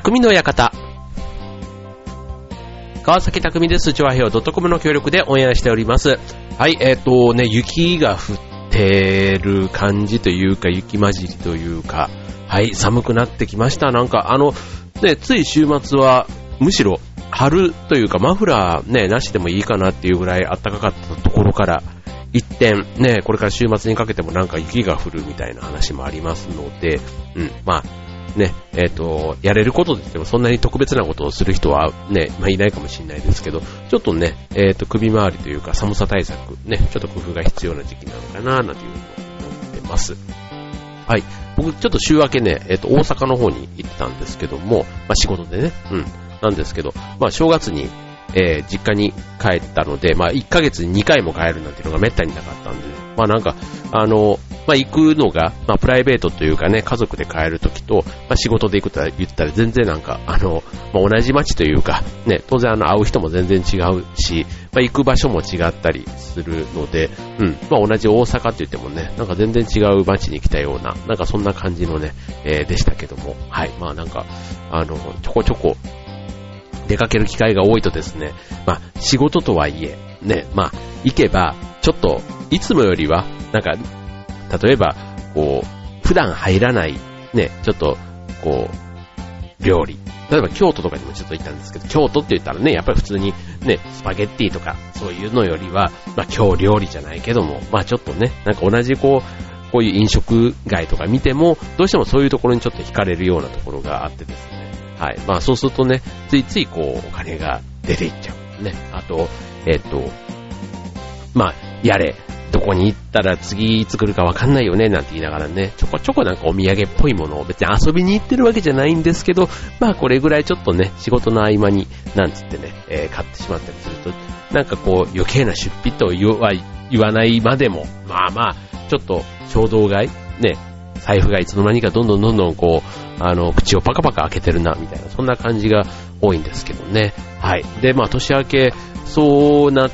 匠の館。川崎匠です。チョアヘオ .com の協力でオンエアしております。はい、えっ、とね、雪が降ってる感じというか、雪混じりというか、はい、寒くなってきました。なんか、あの、ね、つい週末は、むしろ春というかマフラーね、なしでもいいかなっていうぐらい暖かかったところから、一点、ね、これから週末にかけてもなんか雪が降るみたいな話もありますので、うん、まあ、ね、えっ、ーと、やれることといってもそんなに特別なことをする人はね、まあいないかもしれないですけど、ちょっとね、えっ、ーと、首回りというか寒さ対策、ね、ちょっと工夫が必要な時期なのかな、なんていうふうに思ってます。はい。僕、ちょっと週明けね、えっ、と、大阪の方に行ったんですけども、まあ仕事でね、うん、なんですけど、まあ正月に、えー実家に帰ったので、まあ1ヶ月に2回も帰るなんていうのがめったになかったんで、まあなんか、あの、まあ行くのが、まあプライベートというかね、家族で帰るときと、まあ仕事で行くと言ったら全然なんか、あの、まあ同じ街というか、ね、当然あの会う人も全然違うし、まあ行く場所も違ったりするので、うん、まあ同じ大阪って言ってもね、なんか全然違う街に来たような、なんかそんな感じのね、えーでしたけども、はい、まあなんか、あの、ちょこちょこ、出かける機会が多いとですね、まあ仕事とはいえ、ね、まあ行けば、ちょっと、いつもよりは、なんか、例えば、こう、普段入らない、ね、ちょっと、こう、料理。例えば京都とかにもちょっと行ったんですけど、京都って言ったらね、やっぱり普通にね、スパゲッティとか、そういうのよりは、まあ今日料理じゃないけども、まあちょっとね、なんか同じこう、こういう飲食街とか見ても、どうしてもそういうところにちょっと惹かれるようなところがあってですね。はい。まあそうするとね、ついついこう、お金が出ていっちゃう。ね。あと、えっ、と、まあ、やれ、どこに行ったら次いつ来るかわかんないよね、なんて言いながらね、ちょこちょこなんかお土産っぽいものを別に遊びに行ってるわけじゃないんですけど、まあこれぐらいちょっとね、仕事の合間に、なんつってね、えー買ってしまったりすると、なんかこう余計な出費と言わ言わないまでも、まあまあ、ちょっと衝動買い、ね、財布がいつの間にかどんどんどんどんこう、あの、口をパカパカ開けてるな、みたいな、そんな感じが多いんですけどね。はい。で、まあ年明け、そうな、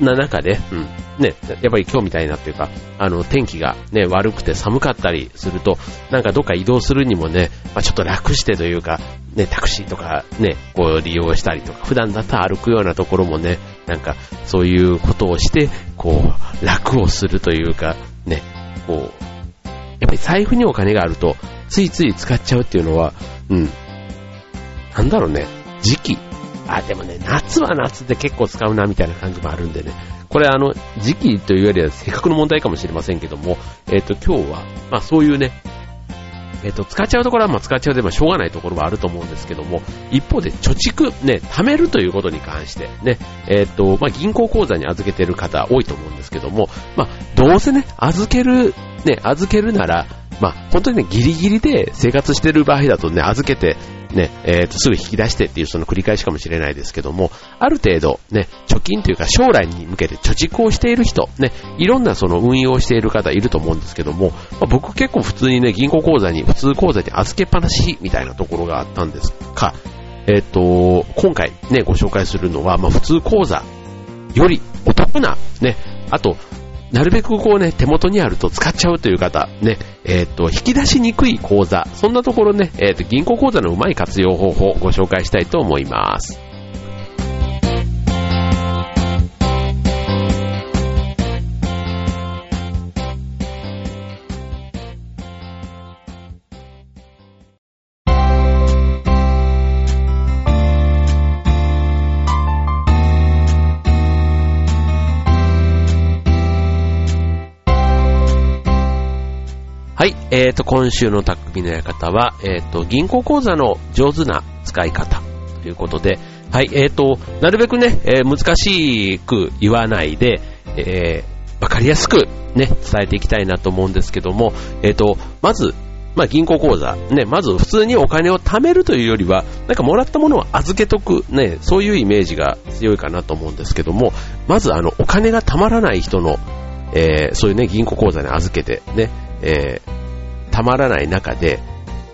な中で、うん。ね、やっぱり今日みたいなっていうか、あの、天気がね、悪くて寒かったりすると、なんかどっか移動するにもね、まあちょっと楽してというか、ね、タクシーとかね、こう利用したりとか、普段だったら歩くようなところもね、なんかそういうことをして、こう、楽をするというか、ね、こう、やっぱり財布にお金があると、ついつい使っちゃうっていうのは、うん。なんだろうね、時期。あ、でもね、夏は夏で結構使うな、みたいな感じもあるんでね。これあの、時期というよりは性格の問題かもしれませんけども、えっ、と、今日は、まあそういうね、えっ、と、使っちゃうところはまあ使っちゃうで、まあしょうがないところはあると思うんですけども、一方で貯蓄、ね、貯めるということに関して、ね、えっ、と、まあ銀行口座に預けてる方多いと思うんですけども、まあどうせね、預ける、ね、預けるなら、まあ本当にね、ギリギリで生活してる場合だとね、預けて、ね、えっ、と、すぐ引き出してっていうその繰り返しかもしれないですけども、ある程度、ね、貯金というか将来に向けて貯蓄をしている人、ね、いろんなその運用している方いると思うんですけども、まあ僕結構普通にね、銀行口座に、普通口座に預けっぱなしみたいなところがあったんですが、えっ、と、今回ね、ご紹介するのは、まあ普通口座よりお得な、ね、あと、なるべくこうね、手元にあると使っちゃうという方、ね、えっ、と、引き出しにくい口座、そんなところね、えっ、と、銀行口座のうまい活用方法をご紹介したいと思います。はい、えっ、と、今週の匠の館は、えっ、と、銀行口座の上手な使い方ということで、はい、えっ、と、なるべくね、えー難しく言わないで、えーわかりやすくね、伝えていきたいなと思うんですけども、えっ、と、まず、まあ、銀行口座、ね、まず普通にお金を貯めるというよりは、なんかもらったものを預けとく、ね、そういうイメージが強いかなと思うんですけども、まずあの、お金が貯まらない人の、えーそういうね、銀行口座に預けて、ね、えーたまらない中で、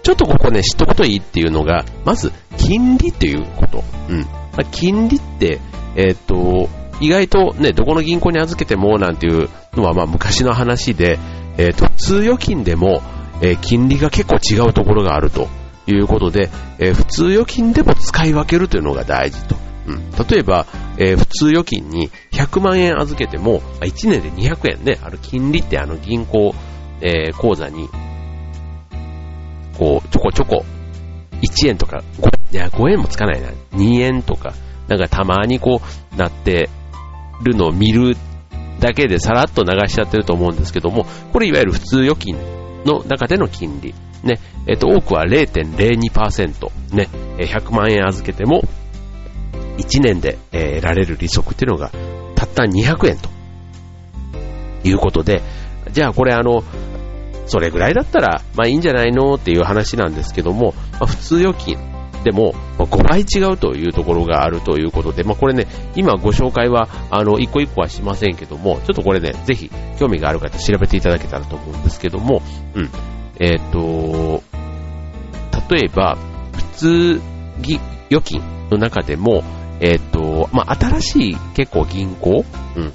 ちょっとここね、知っとくといいっていうのが、まず、金利っていうこと。うん。まあ、金利って、えーと、意外とね、どこの銀行に預けてもなんていうのは、まあ、昔の話で、えーと、普通預金でも、えー金利が結構違うところがあると。いうことで、えー、普通預金でも使い分けるというのが大事と。うん、例えば、えー、普通預金に100万円預けても、1年で200円ね、あの金利ってあの銀行、えー、口座に、こう、ちょこちょこ、1円とか5、いや、5円もつかないな、2円とか、なんかたまにこう、なってるのを見るだけでさらっと流しちゃってると思うんですけども、これいわゆる普通預金の中での金利。ね、えっと、多くは0.02%。ね、100万円預けても、1年で、得られる利息っていうのが、たった200円と。いうことで、じゃあこれあの、それぐらいだったら、まあいいんじゃないのっていう話なんですけども、まあ、普通預金でも5倍違うというところがあるということで、まあこれね、今ご紹介は、あの、一個一個はしませんけども、ちょっとこれね、ぜひ興味がある方調べていただけたらと思うんですけども、うん。えっ、ー、と、例えば、普通預金の中でも、えっ、ー、と、まあ、新しい結構銀行？うん。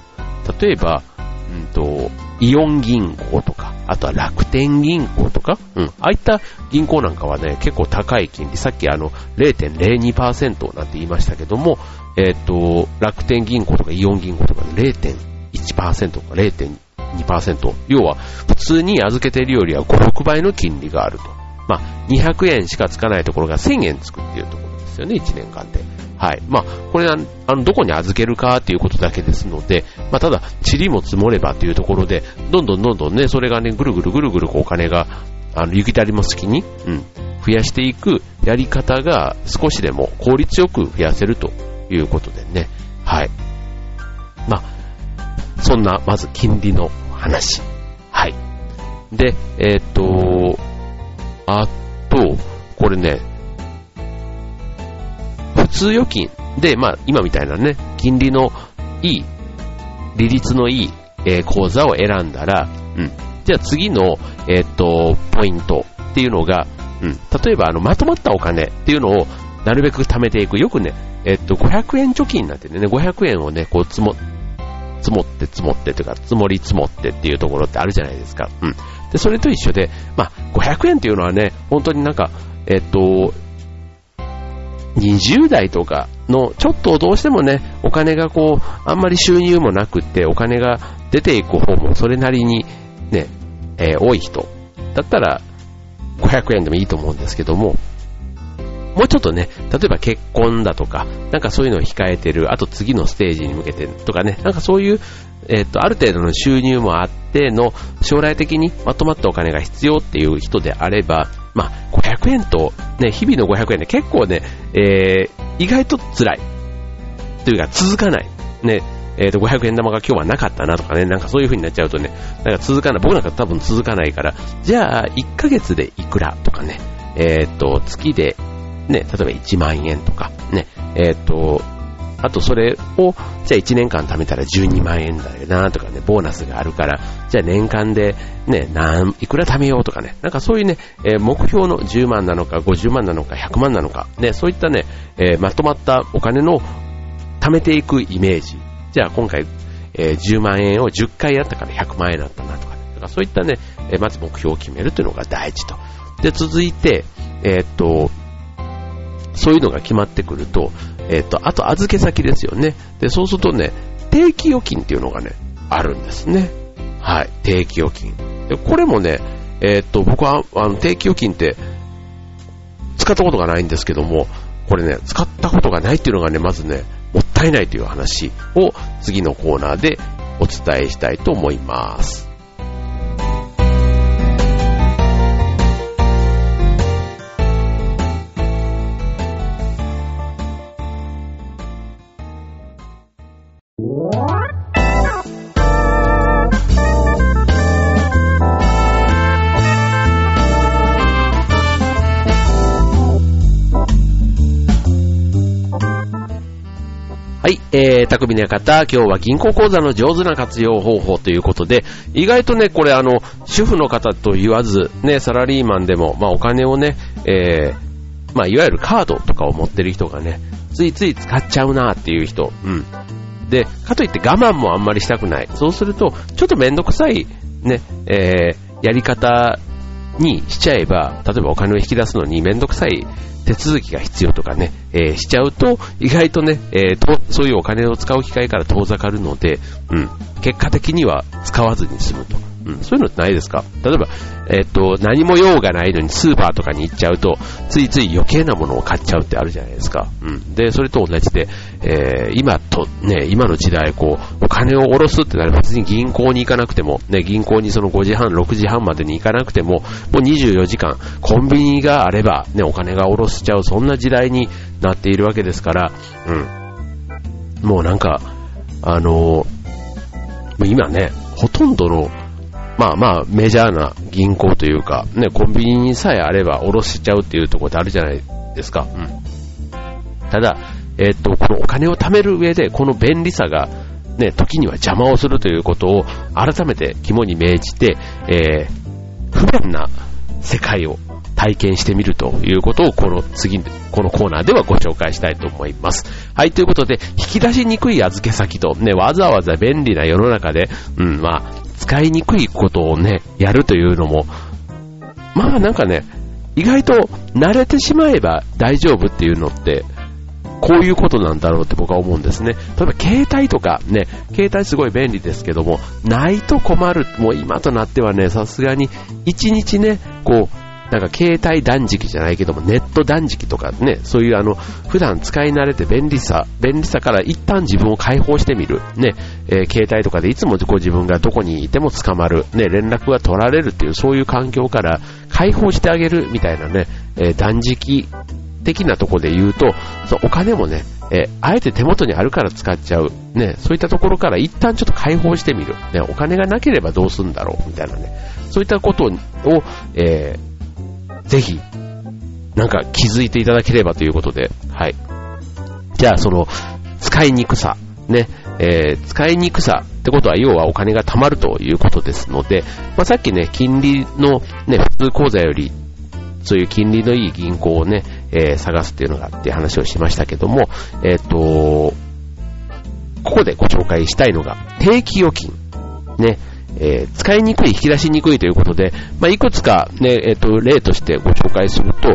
例えば、うんと、イオン銀行とか、あとは楽天銀行とか、うん。ああいった銀行なんかはね、結構高い金利、さっきあの、0.02%なんて言いましたけども、えっ、ー、と、楽天銀行とかイオン銀行とか0.1%とか0.2%。要は、普通に預けているよりは5、6倍の金利があると。まあ、200円しかつかないところが1000円つくっていうとですよね、1年間で。はい。まあ、これは、あの、どこに預けるかっていうことだけですので、まあ、ただ、塵も積もればというところで、どんどんどんどんね、それがね、ぐるぐるぐるぐるこうお金が、あの、雪だりも好きに、うん、増やしていくやり方が少しでも効率よく増やせるということでね、はい。まあ、そんな、まず金利の話。はい。で、えっ、と、あと、これね、通預金で、まあ、今みたいなね、金利のいい、利率のいい、えー、口座を選んだら、うん。じゃあ次の、えー、っと、ポイントっていうのが、うん。例えば、あの、まとまったお金っていうのを、なるべく貯めていく。よくね、えー、っと、500円貯金なんてね、500円をね、こう、積も、積もって積もってというか、積もり積もってっていうところってあるじゃないですか。うん。で、それと一緒で、まあ、500円っていうのはね、本当になんか、えっと、20代とかの、ちょっとどうしてもね、お金がこう、あんまり収入もなくって、お金が出ていく方もそれなりにね、えー、多い人。だったら、500円でもいいと思うんですけども、もうちょっとね、例えば結婚だとか、なんかそういうのを控えてる、あと次のステージに向けてとかね、なんかそういう、えっ、と、ある程度の収入もあっての、将来的にまとまったお金が必要っていう人であれば、まあ、500円と、ね、日々の500円で結構ね、えー、意外と辛い。というか、続かない。ね、えっ、ー、と、500円玉が今日はなかったなとかね、なんかそういう風になっちゃうとね、なんか続かない。僕なんか多分続かないから、じゃあ、1ヶ月でいくらとかね、えっ、ー、と、月で、ね、例えば1万円とか、ね、えっ、と、あとそれを、じゃあ1年間貯めたら12万円だよなとかね、ボーナスがあるから、じゃあ年間でね、何、いくら貯めようとかね、なんかそういうね、えー、目標の10万なのか50万なのか100万なのか、ね、そういったね、えー、まとまったお金の貯めていくイメージ。じゃあ今回、えー、10万円を10回やったから100万円だったなとかね、かそういったね、えまず目標を決めるというのが大事と。で、続いて、えっと、そういうのが決まってくると、えっ、ー、と、あと預け先ですよね。で、そうするとね、定期預金っていうのがね、あるんですね。はい、定期預金。で、これもね、えっ、ー、と、僕は、あの、定期預金って、使ったことがないんですけども、これね、使ったことがないっていうのがね、まずね、もったいないという話を次のコーナーでお伝えしたいと思います。匠の方、今日は銀行口座の上手な活用方法ということで、意外とね、これあの、主婦の方と言わず、ね、サラリーマンでも、まあお金をね、えー、まあいわゆるカードとかを持ってる人がね、ついつい使っちゃうなっていう人、うん。で、かといって我慢もあんまりしたくない。そうすると、ちょっとめんどくさい、ね、えー、やり方にしちゃえば、例えばお金を引き出すのにめんどくさい手続きが必要とかね、えー、しちゃうと、意外とね、えー、と、そういうお金を使う機会から遠ざかるので、うん、結果的には使わずに済むと。うん、そういうのってないですか？例えば、えっ、と、何も用がないのにスーパーとかに行っちゃうと、ついつい余計なものを買っちゃうってあるじゃないですか。うん。で、それと同じで、えー、今と、ね、今の時代、こう、お金を下ろすってなれば別に銀行に行かなくても、ね、銀行にその5時半、6時半までに行かなくても、もう24時間、コンビニがあれば、ね、お金が下ろしちゃう、そんな時代になっているわけですから、うん。もうなんか、あのー、今ね、ほとんどのまあまあメジャーな銀行というか、ね、コンビニにさえあれば下ろしちゃうっていうところってあるじゃないですか。うん。ただ、え、っと、このお金を貯める上で、この便利さが、ね、時には邪魔をするということを改めて肝に銘じて、えー、不便な世界を体験してみるということをこの次、このコーナーではご紹介したいと思います。はい、ということで、引き出しにくい預け先と、ね、わざわざ便利な世の中で、うん、まあ、使いにくいことをね、やるというのも、まあなんかね、意外と慣れてしまえば大丈夫っていうのって、こういうことなんだろうって僕は思うんですね。例えば携帯とかね、携帯すごい便利ですけども、ないと困る。もう今となってはね、さすがに一日ね、こう、なんか携帯断食じゃないけども、ネット断食とかね、そういうあの、普段使い慣れて便利さ、便利さから一旦自分を解放してみる。ね、えー、携帯とかでいつもこう自分がどこにいても捕まる。ね、連絡が取られるっていう、そういう環境から解放してあげるみたいなね、えー、断食的なとこで言うと、そお金もね、え、あえて手元にあるから使っちゃう。ね、そういったところから一旦ちょっと解放してみる。ね、お金がなければどうするんだろうみたいなね。そういったことを、えー、ぜひ、なんか気づいていただければということで、はい。じゃあ、その、使いにくさ、ね、えー、使いにくさってことは、要はお金が貯まるということですので、まあ、さっきね、金利のね、普通口座より、そういう金利のいい銀行をね、えー、探すっていうのがあって話をしましたけども、えっ、ー、と、ここでご紹介したいのが、定期預金。ね、えー、使いにくい、引き出しにくいということで、まあ、いくつかね、えっ、ー、と、例としてご紹介すると、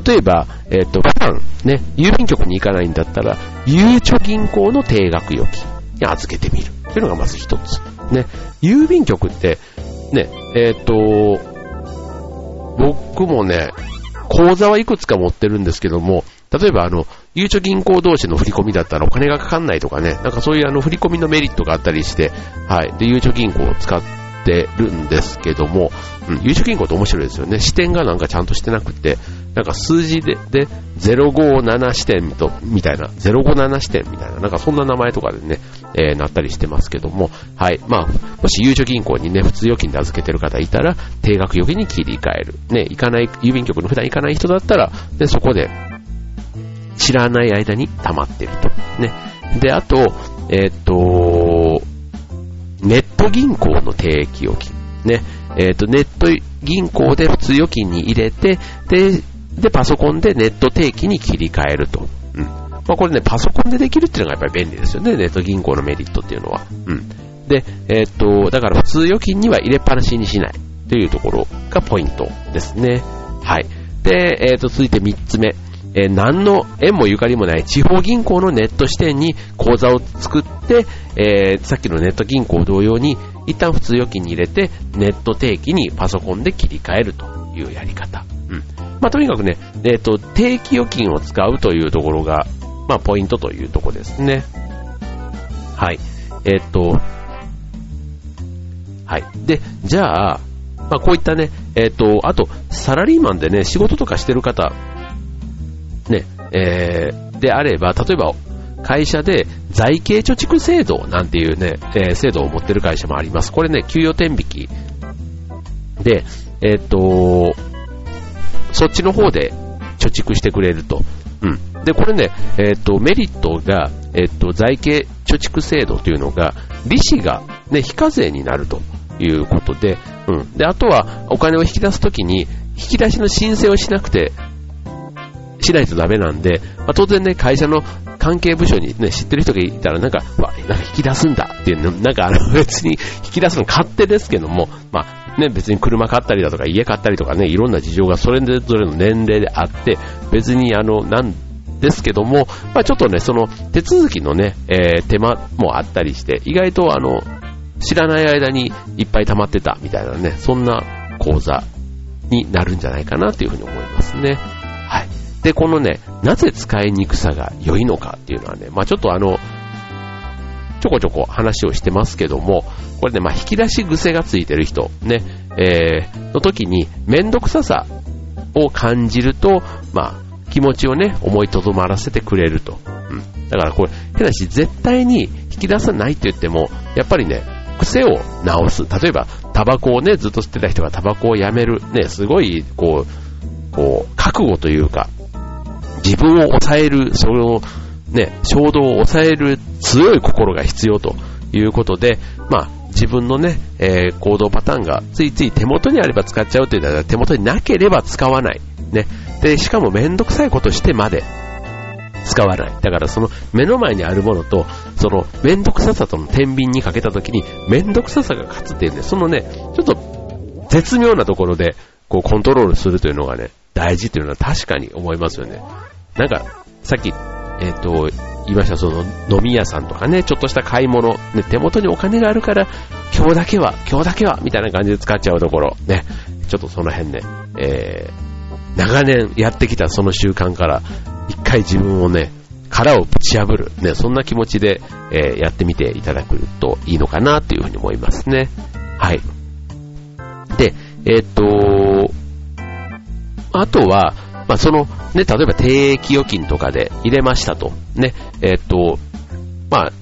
例えば、えっ、ー、と、普段ね、郵便局に行かないんだったら、ゆうちょ銀行の定額預金に預けてみる。というのがまず一つ。ね、郵便局って、ね、えっ、と、僕もね、口座はいくつか持ってるんですけども、例えばあの、ゆうちょ銀行同士の振り込みだったらお金がかかんないとかね、なんかそういうあの振り込みのメリットがあったりして、はい。で、ゆうちょ銀行を使ってるんですけども、うん、ゆうちょ銀行って面白いですよね。視点がなんかちゃんとしてなくて、なんか数字で、で、057視点と、みたいな、057視点みたいな、なんかそんな名前とかでね、えー、なったりしてますけども、はい。まあ、もしゆうちょ銀行にね、普通預金で預けてる方いたら、定額預金に切り替える。ね、行かない、郵便局の普段行かない人だったら、で、そこで、知らない間に溜まってると。ね。で、あと、えっ、と、ネット銀行の定期預金。ね。えっ、と、ネット銀行で普通預金に入れて、で、で、パソコンでネット定期に切り替えると。うん。まあ、これね、パソコンでできるっていうのがやっぱり便利ですよね。ネット銀行のメリットっていうのは。うん。で、えっ、と、だから普通預金には入れっぱなしにしないというところがポイントですね。はい。で、えっ、と、続いて3つ目。えー、何の縁もゆかりもない地方銀行のネット支店に口座を作って、えー、さっきのネット銀行同様に、一旦普通預金に入れて、ネット定期にパソコンで切り替えるというやり方。まあ、とにかくね、えっ、ー、と、定期預金を使うというところが、まあ、ポイントというとこですね。はい。えっ、ー、と、はい。で、じゃあ、まあ、こういったね、えっ、ー、と、あと、サラリーマンでね、仕事とかしてる方、ね、えー、であれば、例えば、会社で財形貯蓄制度なんていうね、えー、制度を持ってる会社もあります。これね、給与天引きで、えー、っと、そっちの方で貯蓄してくれると。うん。で、これね、えー、っと、メリットが、えっと、財形貯蓄制度というのが、利子がね、非課税になるということで、うん。で、あとは、お金を引き出すときに、引き出しの申請をしなくてしないとダメなんで、まあ、当然ね、会社の関係部署にね、知ってる人がいたら、なんか、わ、なんか引き出すんだっていう、なんかあの別に引き出すの勝手ですけども、まあね、別に車買ったりだとか家買ったりとかね、いろんな事情がそれぞれの年齢であって、別にあの、なんですけども、まあちょっとね、その手続きのね、えー、手間もあったりして、意外とあの、知らない間にいっぱい溜まってたみたいなね、そんな講座になるんじゃないかなというふうに思いますね。はい。で、このね、なぜ使いにくさが良いのかっていうのはね、まあちょっとあの、ちょこちょこ話をしてますけども、これね、まあ引き出し癖がついてる人、ね、えー、の時にめんどくささを感じると、まあ気持ちをね、思いとどまらせてくれると。うん。だからこれ、変なし、絶対に引き出さないって言っても、やっぱりね、癖を直す。例えば、タバコをね、ずっと吸ってた人がタバコをやめる。ね、すごい、こう、こう、覚悟というか、自分を抑える、その、ね、衝動を抑える強い心が必要ということで、まあ、自分のね、えー、行動パターンがついつい手元にあれば使っちゃうというのは手元になければ使わない。ね。で、しかもめんどくさいことしてまで使わない。だからその目の前にあるものと、そのめんどくささとの天秤にかけた時に、めんどくささが勝つっていうね、そのね、ちょっと絶妙なところで、こうコントロールするというのがね、大事というのは確かに思いますよね。なんか、さっき、えっ、ー、と、言いました、その飲み屋さんとかね、ちょっとした買い物、ね、手元にお金があるから、今日だけは、今日だけは、みたいな感じで使っちゃうところ、ね、ちょっとその辺ね、えー、長年やってきたその習慣から、一回自分をね、殻をぶち破る、ね、そんな気持ちで、えー、やってみていただくといいのかなというふうに思いますね。はい。で、えー、っと、あとは、まあ、その、ね、例えば定期預金とかで入れましたと。ね、えー、っと、まあ、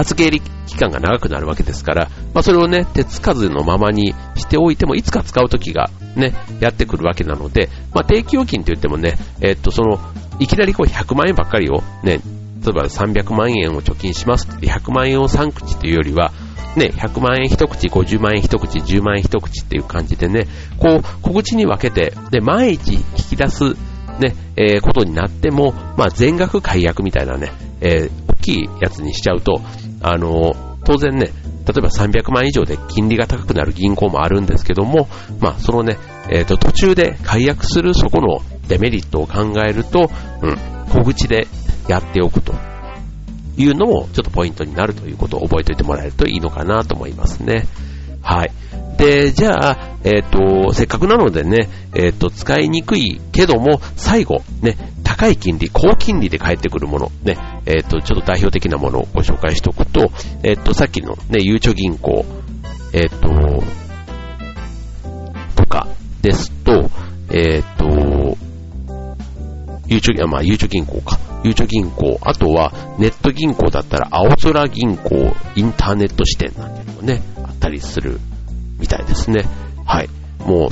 預け入り期間が長くなるわけですから、まあ、それをね、手つかずのままにしておいても、いつか使う時がね、やってくるわけなので、まあ、定期預金と言ってもね、えっと、その、いきなりこう100万円ばっかりをね、例えば300万円を貯金しますって100万円を3口というよりは、ね、100万円一口、50万円一口、10万円一口っていう感じでね、こう、小口に分けて、で、毎日引き出す、ね、えー、ことになっても、まあ、全額解約みたいなね、えー、大きいやつにしちゃうと、あのー、当然ね、例えば300万以上で金利が高くなる銀行もあるんですけども、まあ、そのね、えっ、と、途中で解約するそこのデメリットを考えると、うん、小口でやっておくと。いうのもちょっとポイントになるということを覚えておいてもらえるといいのかなと思いますね。はい。で、じゃあ、えっ、ー、と、せっかくなのでね、えっ、ー、と、使いにくいけども、最後、ね、高い金利、高金利で返ってくるもの、ね、えっ、ー、と、ちょっと代表的なものをご紹介しておくと、えっ、と、さっきのね、ゆうちょ銀行、えっ、と、とかですと、えっ、と、ゆうちょ、まあ、ゆうちょ銀行か。ゆうちょ銀行、あとはネット銀行だったら青空銀行インターネット支店なんていうのもね、あったりするみたいですね。はい。もう、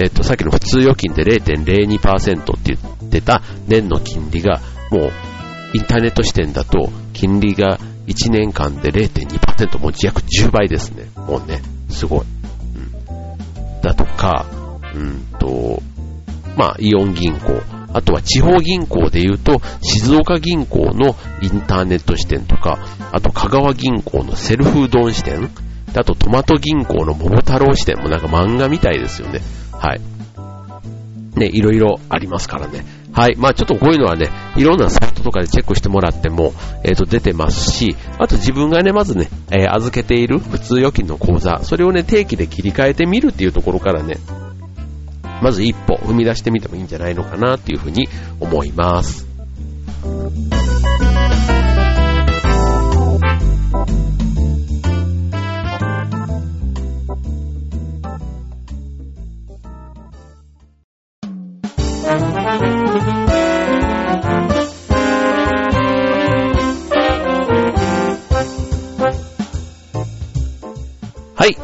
えっ、と、さっきの普通預金で0.02%って言ってた年の金利が、もう、インターネット支店だと、金利が1年間で0.2%、もう約10倍ですね。もうね、すごい。うん。だとか、うんと、まあ、イオン銀行。あとは地方銀行で言うと、静岡銀行のインターネット支店とか、あと香川銀行のセルフうどん支店、あとトマト銀行の桃太郎支店もなんか漫画みたいですよね。はい。ね、いろいろありますからね。はい。まあちょっとこういうのはね、いろんなサイトとかでチェックしてもらっても、えっ、ー、と出てますし、あと自分がね、まずね、えー、預けている普通預金の口座、それをね、定期で切り替えてみるっていうところからね、まず一歩踏み出してみてもいいんじゃないのかなっていうふうに思います。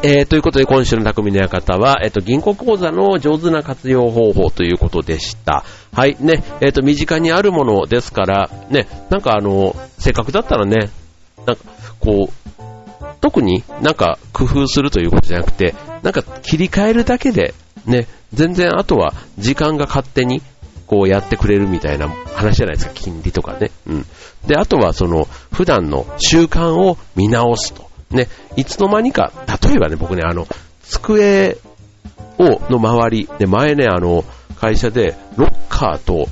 えー、ということで今週の匠の館は、えっ、ー、と、銀行口座の上手な活用方法ということでした。はい、ね、えっ、ー、と、身近にあるものですから、ね、なんかあの、せっかくだったらね、なんか、こう、特になんか工夫するということじゃなくて、なんか切り替えるだけで、ね、全然あとは時間が勝手に、こうやってくれるみたいな話じゃないですか、金利とかね。うん。で、あとはその、普段の習慣を見直すと。ね、いつの間にか、例えばね、僕ね、あの、机を、の周り、で、前ね、あの、会社で、ロッカーと、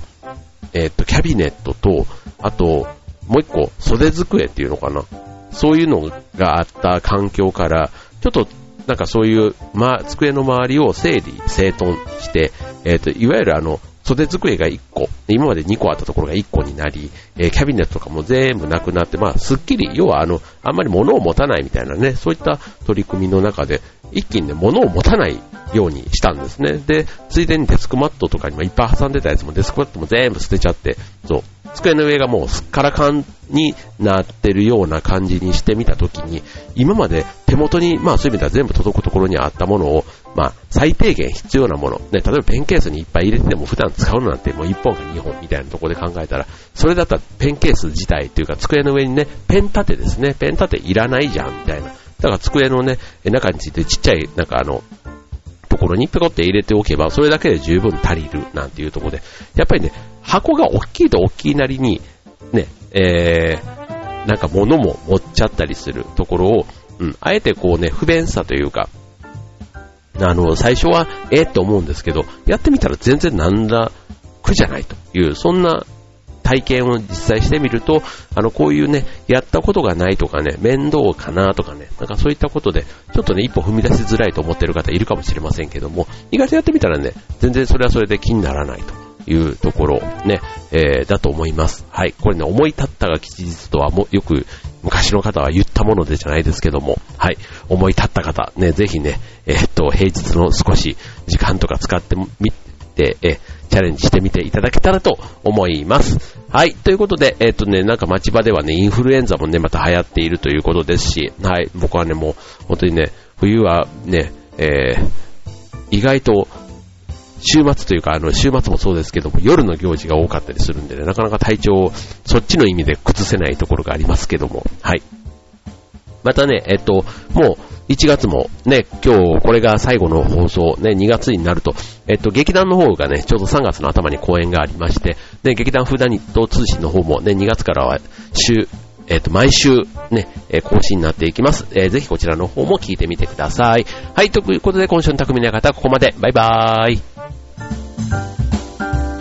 えっ、と、キャビネットと、あと、もう一個、袖机っていうのかな？そういうのがあった環境から、ちょっと、なんかそういう、ま、机の周りを整理、整頓して、えっ、と、いわゆるあの、袖机が1個、今まで2個あったところが1個になり、えー、キャビネットとかも全部なくなって、まあ、すっきり、要はあの、あんまり物を持たないみたいなね、そういった取り組みの中で、一気にね、物を持たないようにしたんですね。で、ついでにデスクマットとかにもいっぱい挟んでたやつもデスクマットも全部捨てちゃって、そう、机の上がもうすっからかんになってるような感じにしてみたときに、今まで手元に、まあそういう意味では全部届くところにあったものを、まあ最低限必要なもの、ね、例えばペンケースにいっぱい入れてても普段使うのなんてもう1本か2本みたいなところで考えたら、それだったらペンケース自体というか机の上にね、ペン立てですね、ペン立ていらないじゃんみたいな。だから机のね、中についてちっちゃい、なんかあの、ところにペコって入れておけば、それだけで十分足りるなんていうところで、やっぱりね、箱が大きいと大きいなりに、ね、えー、なんか物も持っちゃったりするところを、うん、あえてこうね、不便さというか、あの、最初は、えー、って思うんですけど、やってみたら全然なんだ苦じゃないという、そんな体験を実際してみると、あの、こういうね、やったことがないとかね、面倒かなとかね、なんかそういったことで、ちょっとね、一歩踏み出しづらいと思ってる方いるかもしれませんけども、意外とやってみたらね、全然それはそれで気にならないと。いうところね、えー、だと思います。はい。これね、思い立ったが吉日とはも、よく昔の方は言ったものでじゃないですけども、はい。思い立った方、ね、ぜひね、えー、っと、平日の少し時間とか使ってみて、えー、チャレンジしてみていただけたらと思います。はい。ということで、えっ、ーとね、なんか街場ではね、インフルエンザもね、また流行っているということですし、はい。僕はね、もう、本当にね、冬はね、えー、意外と週末というか、あの、週末もそうですけども、夜の行事が多かったりするんでね、なかなか体調をそっちの意味で崩せないところがありますけども、はい。またね、えっと、もう1月もね、今日これが最後の放送、ね、2月になると、えっと、劇団の方がね、ちょうど3月の頭に公演がありまして、で、劇団フーダニット通信の方もね、2月からは週、えっ、と、毎週ね、え更新になっていきます。えー、ぜひこちらの方も聞いてみてください。はい、ということで今週の匠の方は、ここまで。バイバーイ。